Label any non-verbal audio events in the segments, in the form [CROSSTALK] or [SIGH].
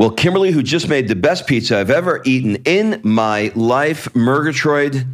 Well, Kimberly, who just made the best pizza I've ever eaten in my life, Murgatroyd,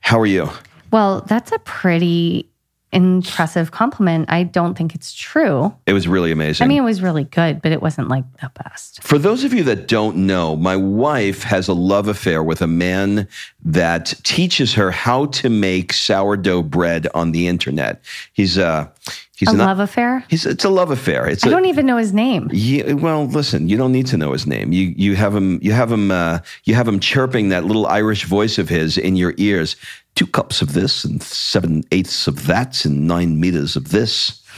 how are you? Well, that's a pretty impressive compliment. I don't think it's true. It was really amazing. I mean, it was really good, but it wasn't like the best. For those of you that don't know, my wife has a love affair with a man that teaches her how to make sourdough bread on the internet. He's uh He's a an, love affair. He's it's a love affair. It's I a, don't even know his name. Yeah, well, listen, you don't need to know his name. You you have him you have him uh, you have him chirping that little Irish voice of his in your ears. Two cups of this and seven eighths of that and nine meters of this. [LAUGHS]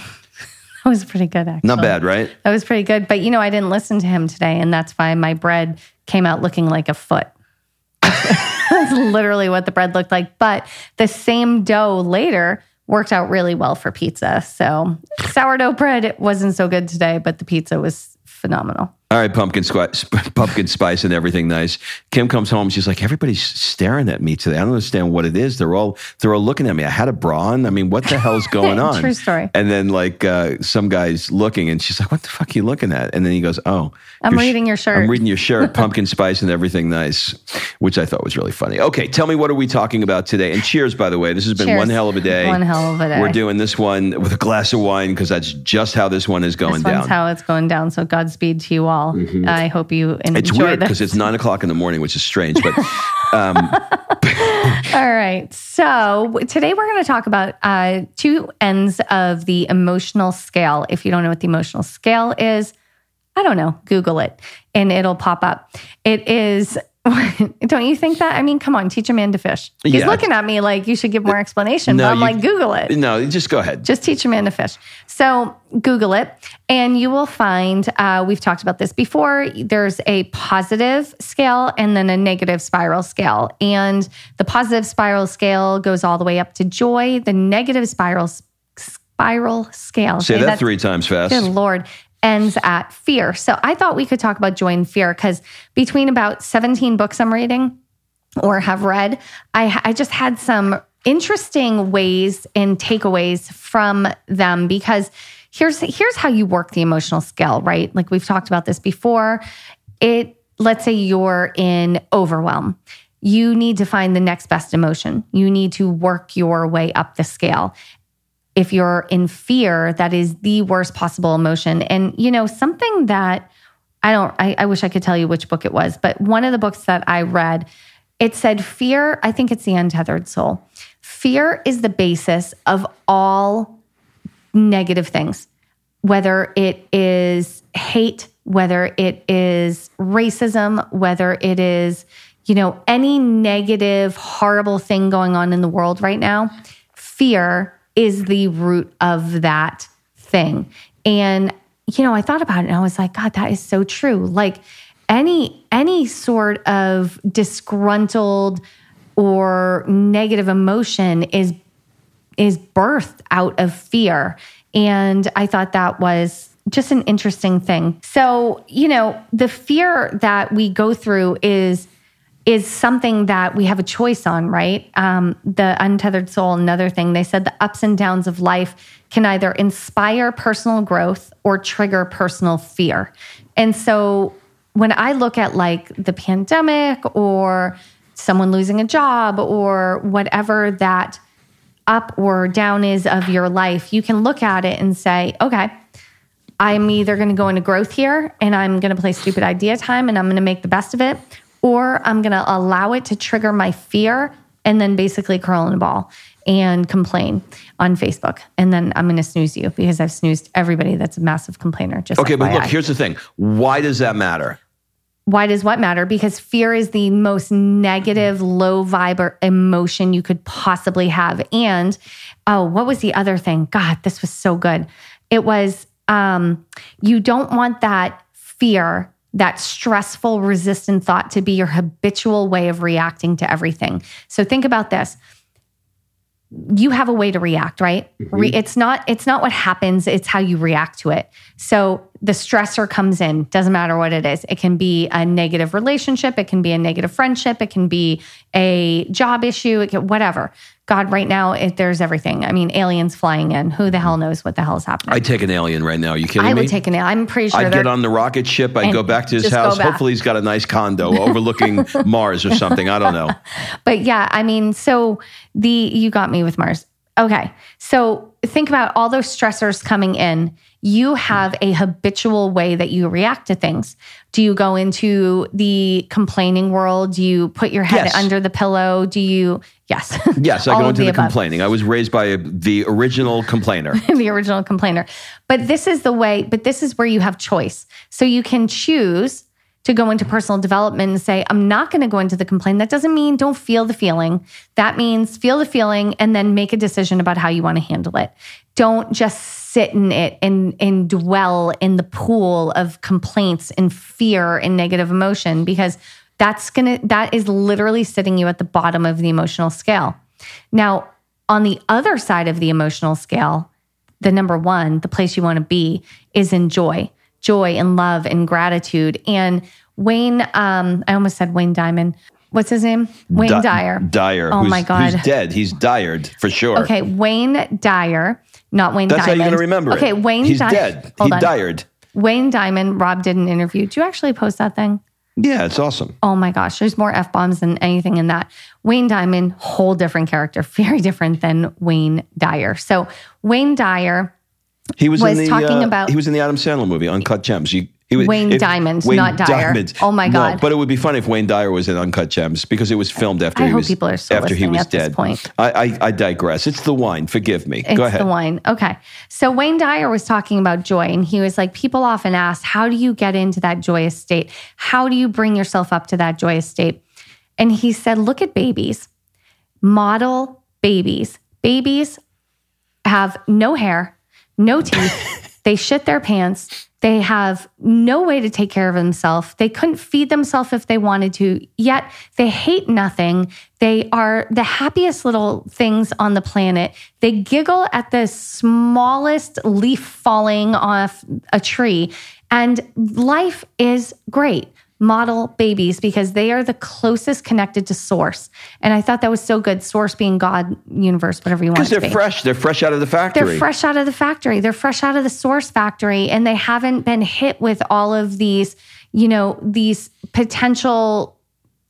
That was pretty good, actually. Not bad, right? That was pretty good. But you know, I didn't listen to him today, and that's why my bread came out looking like a foot. [LAUGHS] that's literally what the bread looked like. But the same dough later worked out really well for pizza. So sourdough bread wasn't so good today, but the pizza was phenomenal. All right, pumpkin spice, pumpkin spice, and everything nice. Kim comes home. She's like, everybody's staring at me today. I don't understand what it is. They're all they're all looking at me. I had a bra on. I mean, what the hell's [LAUGHS] going on? True story. And then like uh, some guys looking, and she's like, "What the fuck are you looking at?" And then he goes, "Oh, I'm reading your shirt. I'm reading your shirt. [LAUGHS] pumpkin spice and everything nice," which I thought was really funny. Okay, tell me what are we talking about today? And cheers, by the way. This has been Cheers. one hell of a day. One hell of a day. We're doing this one with a glass of wine because that's just how this one is going this down. how it's going down. So Godspeed to you all. I hope you enjoy It's weird because it's nine o'clock in the morning, which is strange. But [LAUGHS] um, [LAUGHS] All right. So today we're going to talk about uh, two ends of the emotional scale. If you don't know what the emotional scale is, I don't know. Google it and it'll pop up. It is. [LAUGHS] Don't you think that? I mean, come on, teach a man to fish. He's Yeah. looking at me like you should give more explanation. No, but I'm you- like, Google it. no, just go ahead. Just teach a man to fish. So Google it, and you will find uh, we've talked about this before. There's a positive scale and then a negative spiral scale. And the positive spiral scale goes all the way up to joy. The negative spiral spiral scale. Say Okay, that three times fast. Good Lord. Ends at fear. So I thought we could talk about joy and fear because between about 17 books I'm reading or have read, I, I just had some interesting ways and takeaways from them because here's here's how you work the emotional scale, right? Like we've talked about this before. It let's say you're in overwhelm. You need to find the next best emotion. You need to work your way up the scale if you're in fear, that is the worst possible emotion. And, you know, something that I don't, I, I wish I could tell you which book it was, but one of the books that I read, it said fear, I think it's The Untethered Soul. Fear is the basis of all negative things, whether it is hate, whether it is racism, whether it is, you know, any negative, horrible thing going on in the world right now, fear is the root of that thing. And, you know, I thought about it and I was like, God, that is so true. Like any any sort of disgruntled or negative emotion is is birthed out of fear. And I thought that was just an interesting thing. So, you know, the fear that we go through is is something that we have a choice on, right? Um, the untethered soul, another thing, they said the ups and downs of life can either inspire personal growth or trigger personal fear. And so when I look at like the pandemic or someone losing a job or whatever that up or down is of your life, you can look at it and say, okay, I'm either going to go into growth here and I'm going to play stupid idea time and I'm going to make the best of it, or I'm going to allow it to trigger my fear and then basically curl in a ball and complain on Facebook. And then I'm going to snooze you because I've snoozed everybody that's a massive complainer. Just okay, but look, here's the thing. Why does that matter? Why does what matter? Because fear is the most negative, low vibe emotion you could possibly have. And oh, what was the other thing? God, this was so good. It was um, you don't want that fear, that stressful, resistant thought to be your habitual way of reacting to everything. So think about this. You have a way to react right? Mm-hmm. Re- it's not it's not what happens it's how you react to it. So the stressor comes in doesn't matter what it is. It can be a negative relationship it can be a negative friendship it can be a job issue it can, whatever god right now it, there's everything i mean aliens flying in who the hell knows what the hell is happening I'd take an alien right now. you kidding i me? I would take an i'm pretty sure I'd get on the rocket ship. I'd go back to his house. Hopefully, he's got a nice condo [LAUGHS] overlooking Mars or something. I don't know. [LAUGHS] But yeah, I mean, so the you got me with Mars. Okay. So think about all those stressors coming in. You have a habitual way that you react to things. Do you go into the complaining world? Do you put your head Yes. under the pillow? Do you Yes. [LAUGHS] Yes, I go into the, above. complaining. I was raised by the original complainer. [LAUGHS] the original complainer. But this is the way, but this is where you have choice. So you can choose to go into personal development and say, I'm not going to go into the complaint. That doesn't mean don't feel the feeling. That means feel the feeling and then make a decision about how you want to handle it. Don't just sit in it and, and dwell in the pool of complaints and fear and negative emotion because that's going to, that is literally sitting you at the bottom of the emotional scale. Now, on the other side of the emotional scale, the number one, the place you want to be is in joy, joy and love and gratitude. And Wayne, um, I almost said Wayne Diamond. What's his name? Wayne Di- Dyer. Dyer. Oh my God. Who's dead. He's Dyered for sure. Okay, Wayne Dyer, not Wayne That's how you're going to remember okay, it. Wayne He's dead. Hold he on. Dyered. Wayne Diamond, Rob did an interview. Do you actually post that thing? Yeah, it's awesome. Oh my gosh, there's more F bombs than anything in that. Wayne Diamond, whole different character, [LAUGHS] very different than Wayne Dyer. So, Wayne Dyer, He was, was in the talking uh, about- he was in the Adam Sandler movie Uncut Gems. You, he was, Wayne Diamond, not Dyer. Oh my No, God. but it would be funny if Wayne Dyer was in Uncut Gems because it was filmed after I he was people are still after he was dead. point. I, I I digress. It's the wine. Forgive me. It's Go ahead. the wine. Okay. So Wayne Dyer was talking about joy, and he was like, people often ask, how do you get into that joyous state? How do you bring yourself up to that joyous state? And he said, look at babies, model babies. Babies have no hair, no teeth. [LAUGHS] they shit their pants. They have no way to take care of themselves. They couldn't feed themselves if they wanted to, yet they hate nothing. They are the happiest little things on the planet. They giggle at the smallest leaf falling off a tree, and life is great model babies because they are the closest connected to source. And I thought that was so good. Source being God, universe, whatever you want Because they're be. fresh. They're fresh out of the factory. They're fresh out of the factory. They're fresh out of the source factory and they haven't been hit with all of these, you know, these potential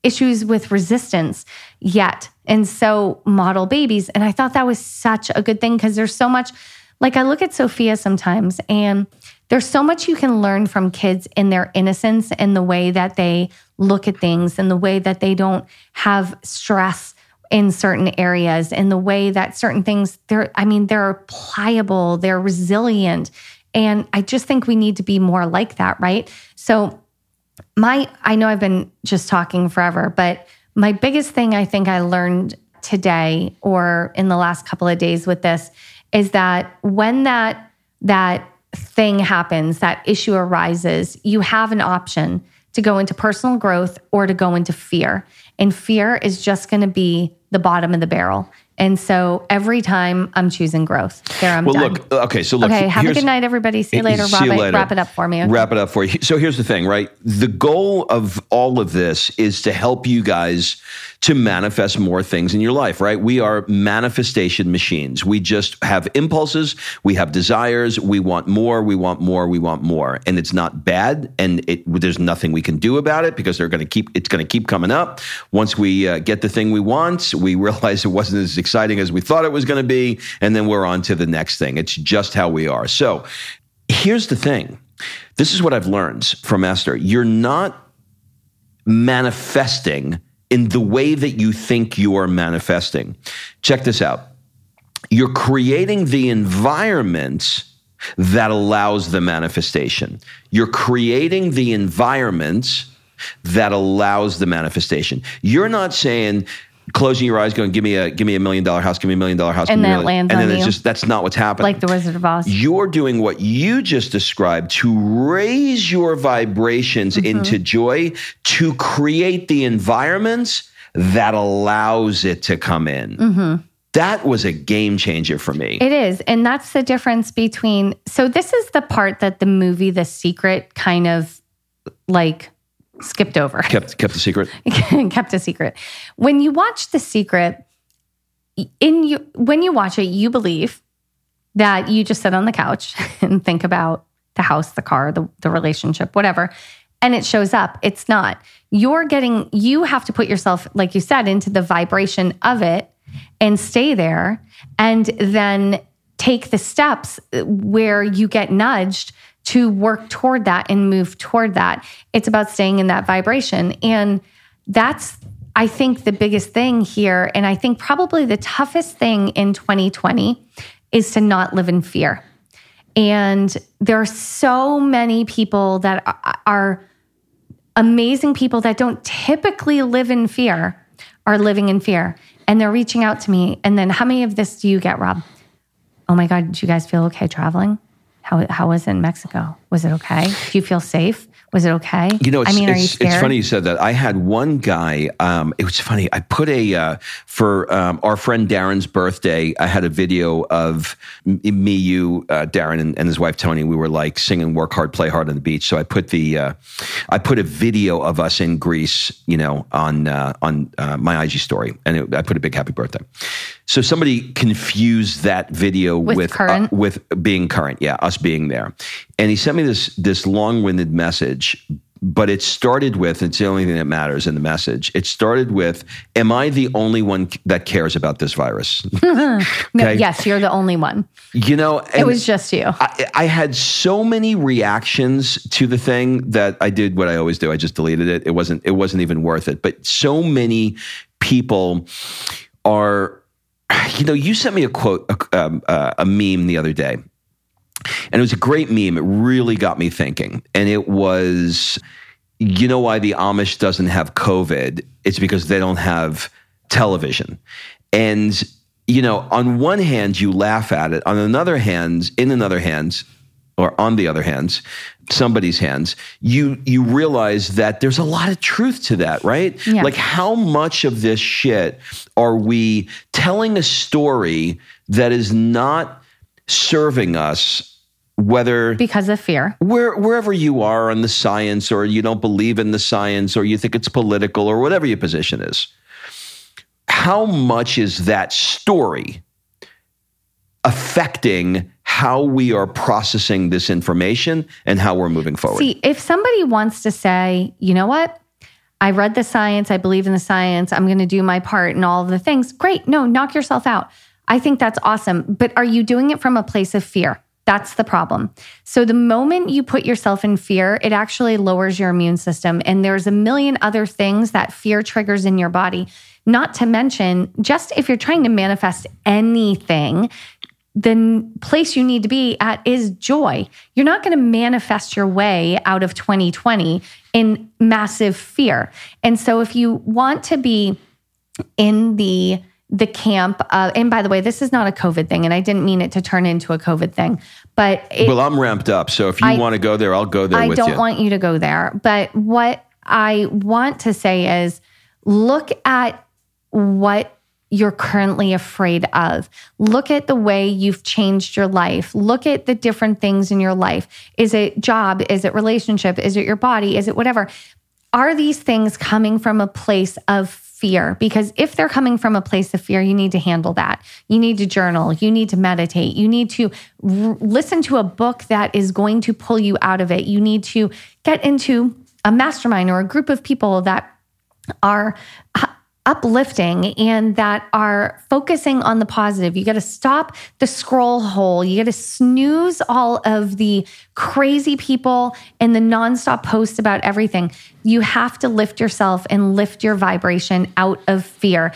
issues with resistance yet. And so model babies. And I thought that was such a good thing because there's so much like I look at Sophia sometimes and there's so much you can learn from kids in their innocence and the way that they look at things and the way that they don't have stress in certain areas and the way that certain things they're I mean they're pliable, they're resilient and I just think we need to be more like that, right? So my I know I've been just talking forever, but my biggest thing I think I learned today or in the last couple of days with this is that when that that thing happens, that issue arises, you have an option to go into personal growth or to go into fear. And fear is just going to be the bottom of the barrel. And so every time I'm choosing growth, there I'm well, done. look, okay, so look. okay, have a good night, everybody. See you later. See Rob, you later. Wrap it up for me. okay? Wrap it up for you. So here's the thing, right? The goal of all of this is to help you guys to manifest more things in your life, right? We are manifestation machines. We just have impulses, we have desires, we want more, we want more, we want more. And it's not bad and it there's nothing we can do about it because they're going to keep it's going to keep coming up. Once we uh, get the thing we want, we [LAUGHS] realize it wasn't as exciting as we thought it was going to be and then we're on to the next thing. It's just how we are. So, here's the thing. This is what I've learned from Esther. You're not manifesting in the way that you think you are manifesting. Check this out. You're creating the environment that allows the manifestation. You're creating the environment that allows the manifestation. You're not saying closing your eyes going give me a give me a million dollar house, give me a million dollar house, And give me a then million- lands and then on it's you. just that's not what's happening. like the Wizard of Oz. You're doing what you just described to raise your vibrations Mm-hmm. into joy, to create the environments that allows it to come in. That was a game changer for me. It is. And that's the difference between. So, this is the part that the movie The Secret kind of like skipped over, kept kept the secret. [LAUGHS] kept a secret. When you watch The Secret, in you, when you watch it, you believe that you just sit on the couch [LAUGHS] and think about the house, the car, the, the relationship, whatever. And it shows up. It's not. You're getting, you have to put yourself, like you said, into the vibration of it and stay there and then take the steps where you get nudged to work toward that and move toward that. It's about staying in that vibration. And that's, I think, the biggest thing here. And I think probably the toughest thing in 2020 is to not live in fear. And there are so many people that are- amazing people that don't typically live in fear are living in fear. And they're reaching out to me. And then how many of this do you get, Rob? Oh my God, did you guys feel okay traveling? How, how was it in Mexico? Was it okay? Do you feel safe? Was it okay? You know, it's, I mean, are you it's, it's funny you said that. I had one guy. Um, it was funny. I put a uh, for um, our friend Darren's birthday. I had a video of me, you, uh, Darren, and, and his wife Tony. We were like singing "Work Hard, Play Hard" on the beach. So I put the uh, I put a video of us in Greece. You know, on uh, on uh, my IG story, and it, I put a big happy birthday. So somebody confused that video With with current? uh, with being current. Yeah, us being there. And he sent me this this long winded message, but it started with it's the only thing that matters in the message. It started with, "Am I the only one that cares about this virus?" [LAUGHS] No, [LAUGHS] okay. yes, you're the only one. you know, It was just you. I, I had so many reactions to the thing that I did what I always do. I just deleted it. It wasn't it wasn't even worth it. But so many people are, you know, you sent me a quote, a, um, uh, a meme the other day, and it was a great meme. It really got me thinking, and it was, you know, why the Amish doesn't have COVID? It's because they don't have television, and you know, on one hand, you laugh at it. On another hand, in another hand, or on the other hands, somebody's hands, you you realize that there's a lot of truth to that, right? Yeah. Like how much of this shit are we telling a story that is not serving us whether because of fear. where, wherever you are on the science or you don't believe in the science or you think it's political or whatever your position is how much is that story affecting how we are processing this information and how we're moving forward See, if somebody wants to say, you know what? I read the science, I believe in the science, I'm going to do my part and all of the things. Great. No, knock yourself out. I think that's awesome. But are you doing it from a place of fear? That's the problem. So the moment you put yourself in fear, it actually lowers your immune system. And there's a million other things that fear triggers in your body. Not to mention, just if you're trying to manifest anything, the place you need to be at is joy. You're not going to manifest your way out of 2020 in massive fear. And so if you want to be in the the camp uh, and by the way this is not a covid thing and i didn't mean it to turn into a covid thing but it, well, I'm ramped up. So if you I- want to go there, I'll go there I don't you. want you to go there. But what I want to say is look at what you're currently afraid of. Look at the way you've changed your life. Look at the different things in your life. Is it job? Is it relationship? Is it your body? Is it whatever? Are these things coming from a place of fear? Because if they're coming from a place of fear, you need to handle that. You need to journal. You need to meditate. You need to r- listen to a book that is going to pull you out of it. You need to get into a mastermind or a group of people that are uplifting and that are focusing on the positive. You got to stop the scroll hole. You got to snooze all of the crazy people and the nonstop posts about everything. You have to lift yourself and lift your vibration out of fear.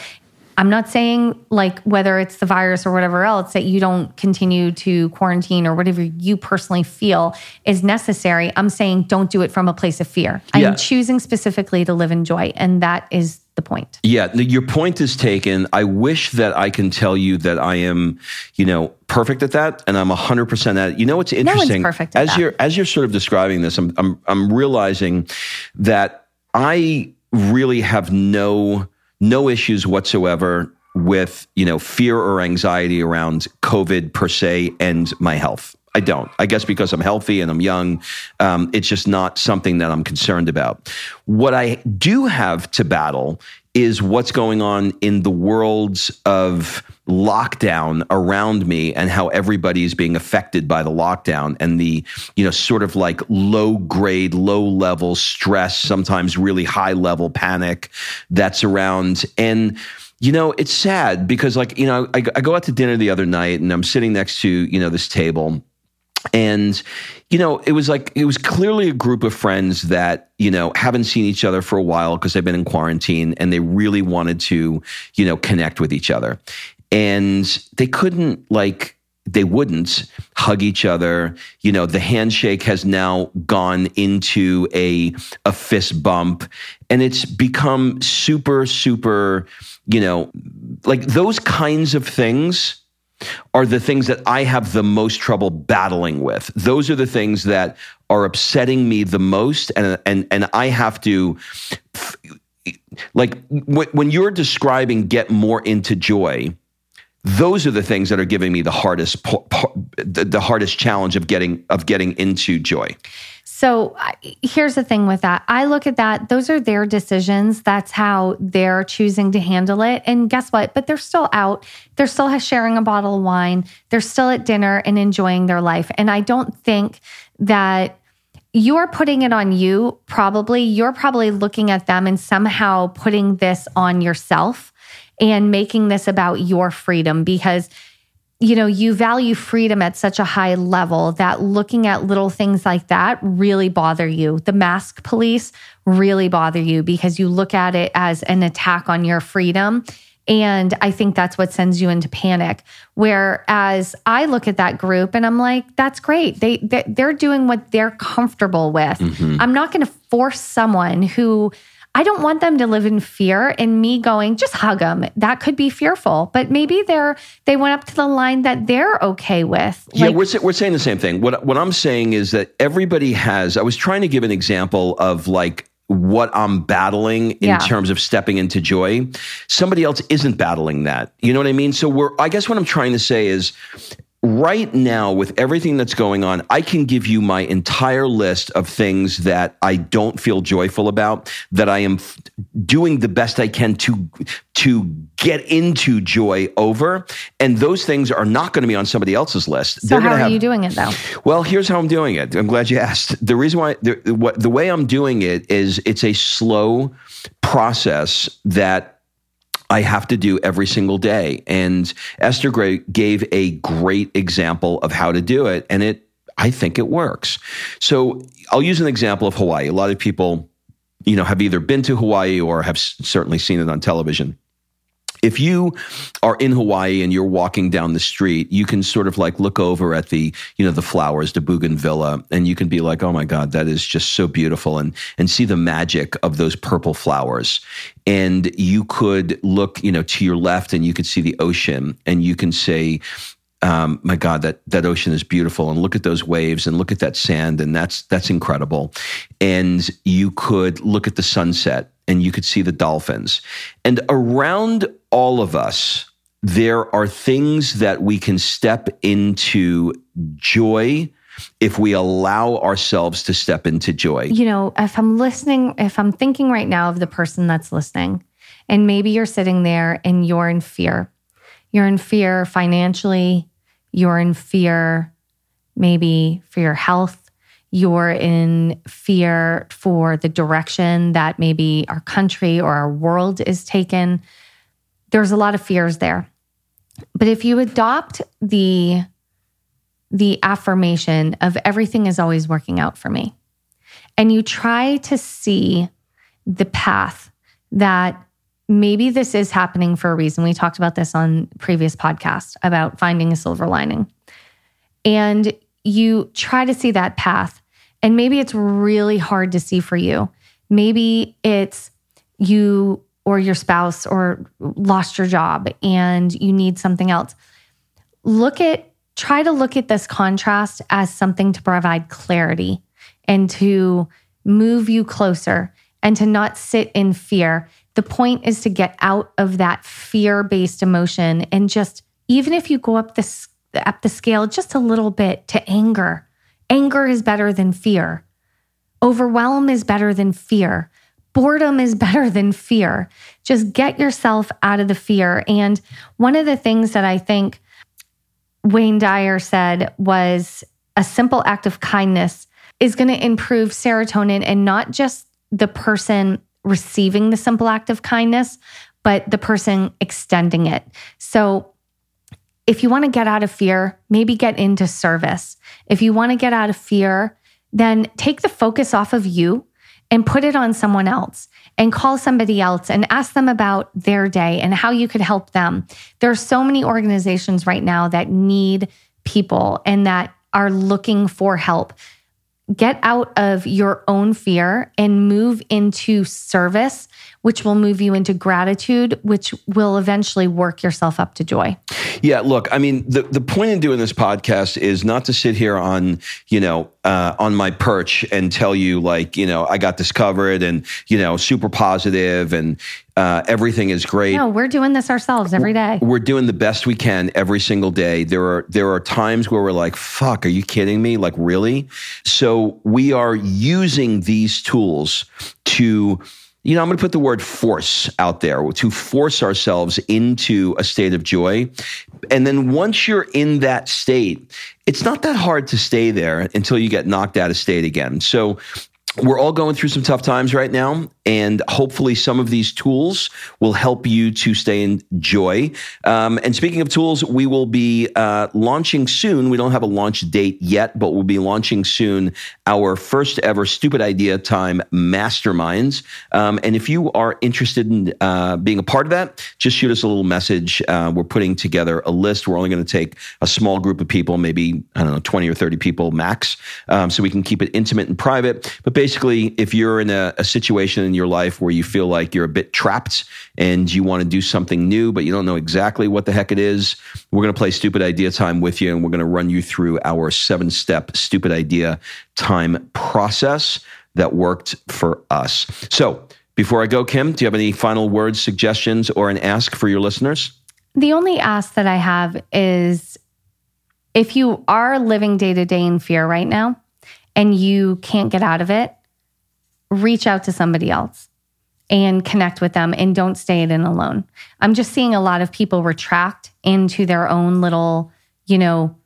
I'm not saying like whether it's the virus or whatever else that you don't continue to quarantine or whatever you personally feel is necessary. I'm saying don't do it from a place of fear. Yeah. I'm choosing specifically to live in joy, and that is the point. Yeah, your point is taken. I wish that I can tell you that I am, you know, perfect at that, and I'm hundred percent at it. You know what's one's interesting? perfect at as that. you're as you're sort of describing this, I'm I'm I'm realizing that I really have no no issues whatsoever with you know fear or anxiety around COVID per se and my health. I don't. I guess because I'm healthy and I'm young, um, it's just not something that I'm concerned about. What I do have to battle is what's going on in the worlds of lockdown around me and how everybody is being affected by the lockdown and the you know sort of like low grade low level stress sometimes really high level panic that's around and you know it's sad because like you know I, I go out to dinner the other night and i'm sitting next to you know this table and you know it was like it was clearly a group of friends that you know haven't seen each other for a while because they've been in quarantine and they really wanted to you know connect with each other. And they couldn't like they wouldn't hug each other. You know the handshake has now gone into a a fist bump and it's become super super you know like those kinds of things are the things that I have the most trouble battling with. Those are the things that are upsetting me the most, and and and I have to. Like when you're describing get more into joy, those are the things that are giving me the hardest the hardest challenge of getting of getting into joy. So here's the thing with that. I look at that, those are their decisions. That's how they're choosing to handle it. And guess what? But they're still out. They're still sharing a bottle of wine. They're still at dinner and enjoying their life. And I don't think that you're putting it on you, probably. You're probably looking at them and somehow putting this on yourself and making this about your freedom because you know, you value freedom at such a high level that looking at little things like that really bother you. The mask police really bother you because you look at it as an attack on your freedom. And I think that's what sends you into panic. Whereas I look at that group and I'm like, that's great. They, they they're doing what they're comfortable with. Mm-hmm. I'm not going to force someone who I don't want them to live in fear and me going, just hug them. That could be fearful, but maybe they're, they went up to the line that they're okay with. yeah, Like, we're, we're saying the same thing. What, what I'm saying is that everybody has, I was trying to give an example of like what I'm battling in Yeah. terms of stepping into joy. Somebody else isn't battling that. You know what I mean? So we're, I guess what I'm trying to say is, right now with everything that's going on i can give you my entire list of things that i don't feel joyful about that i am f- doing the best i can to to get into joy over and those things are not going to be on somebody else's list so how gonna are have you doing it though? well, here's how I'm doing it. I'm glad you asked. The reason why, the, what, the way I'm doing it is it's a slow process that I have to do every single day. And Esther Gray gave a great example of how to do it. And it, I think it works. So I'll use an example of Hawaii. A lot of people, you know, have either been to Hawaii or have certainly seen it on television. If you are in Hawaii and you're walking down the street, you can sort of like look over at the, you know, the flowers, the bougainvillea, and you can be like, oh my God, that is just so beautiful and, and see the magic of those purple flowers. And you could look, you know, to your left and you could see the ocean and you can say, um, my God, that that ocean is beautiful, and look at those waves, and look at that sand, and that's that's incredible. And you could look at the sunset, and you could see the dolphins, and around all of us, there are things that we can step into joy if we allow ourselves to step into joy. You know, if I'm listening, if I'm thinking right now of the person that's listening, and maybe you're sitting there and you're in fear. You're in fear financially, you're in fear maybe for your health, you're in fear for the direction that maybe our country or our world is taken. There's a lot of fears there. But if you adopt the the affirmation of everything is always working out for me, and you try to see the path that maybe this is happening for a reason. We talked about this on previous podcast about finding a silver lining. And you try to see that path. And maybe it's really hard to see for you. Maybe it's you or your spouse or lost your job and you need something else. Look at, try to look at this contrast as something to provide clarity and to move you closer and to not sit in fear the point is to get out of that fear based emotion and just, even if you go up the, up the scale just a little bit to anger, anger is better than fear. Overwhelm is better than fear. Boredom is [LAUGHS] better than fear. Just get yourself out of the fear. And one of the things that I think Wayne Dyer said was a simple act of kindness is going to improve serotonin and not just the person receiving the simple act of kindness, but the person extending it. So if you want to get out of fear, maybe get into service. If you want to get out of fear, then take the focus off of you and put it on someone else and call somebody else and ask them about their day and how you could help them. There are so many organizations right now that need people and that are looking for help get out of your own fear and move into service, which will move you into gratitude, which will eventually work yourself up to joy. Yeah, look, I mean, the, the point in doing this podcast is not to sit here on, you know, uh, on my perch and tell you like, you know, I got this covered and, you know, super positive and uh, everything is great. No, we're doing this ourselves every day. We're doing the best we can every single day. There are there are times where we're like, "Fuck, are you kidding me? Like, really?" So we are using these tools to you know, I'm going to put the word force out there to force ourselves into a state of joy. And then once you're in that state, it's not that hard to stay there until you get knocked out of state again. So we're all going through some tough times right now, and hopefully, some of these tools will help you to stay in joy. Um, and speaking of tools, we will be uh, launching soon. We don't have a launch date yet, but we'll be launching soon our first ever Stupid Idea Time Masterminds. Um, and if you are interested in uh, being a part of that, just shoot us a little message. Uh, we're putting together a list. We're only going to take a small group of people, maybe I don't know, twenty or thirty people max, um, so we can keep it intimate and private. But basically, if you're in a, a, situation in your life where you feel like you're a bit trapped and you want to do something new, but you don't know exactly what the heck it is, we're going to play Stupid Idea Time with you and we're going to run you through our seven step Stupid Idea Time process that worked for us. So, before I go, Kim, do you have any final words, suggestions, or an ask for your listeners? The only ask that I have is if you are living day to day in fear right now, and you can't get out of it, reach out to somebody else and connect with them and don't stay in alone. I'm just seeing a lot of people retract into their own little, you know,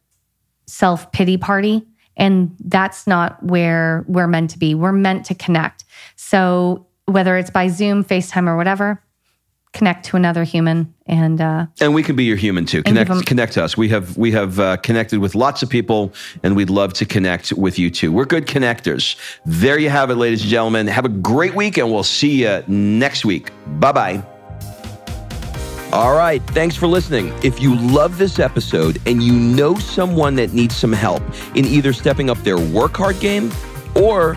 self pity party. And that's not where we're meant to be. We're meant to connect. So whether it's by Zoom, FaceTime, or whatever, connect to another human and uh, and we can be your human too. connect them- connect to us. We have we have uh, connected with lots of people and we'd love to connect with you too. We're good connectors. There you have it ladies and gentlemen. Have a great week and we'll see you next week. Bye bye All right. Thanks for listening. If you love this episode and you know someone that needs some help in either stepping up their work hard game or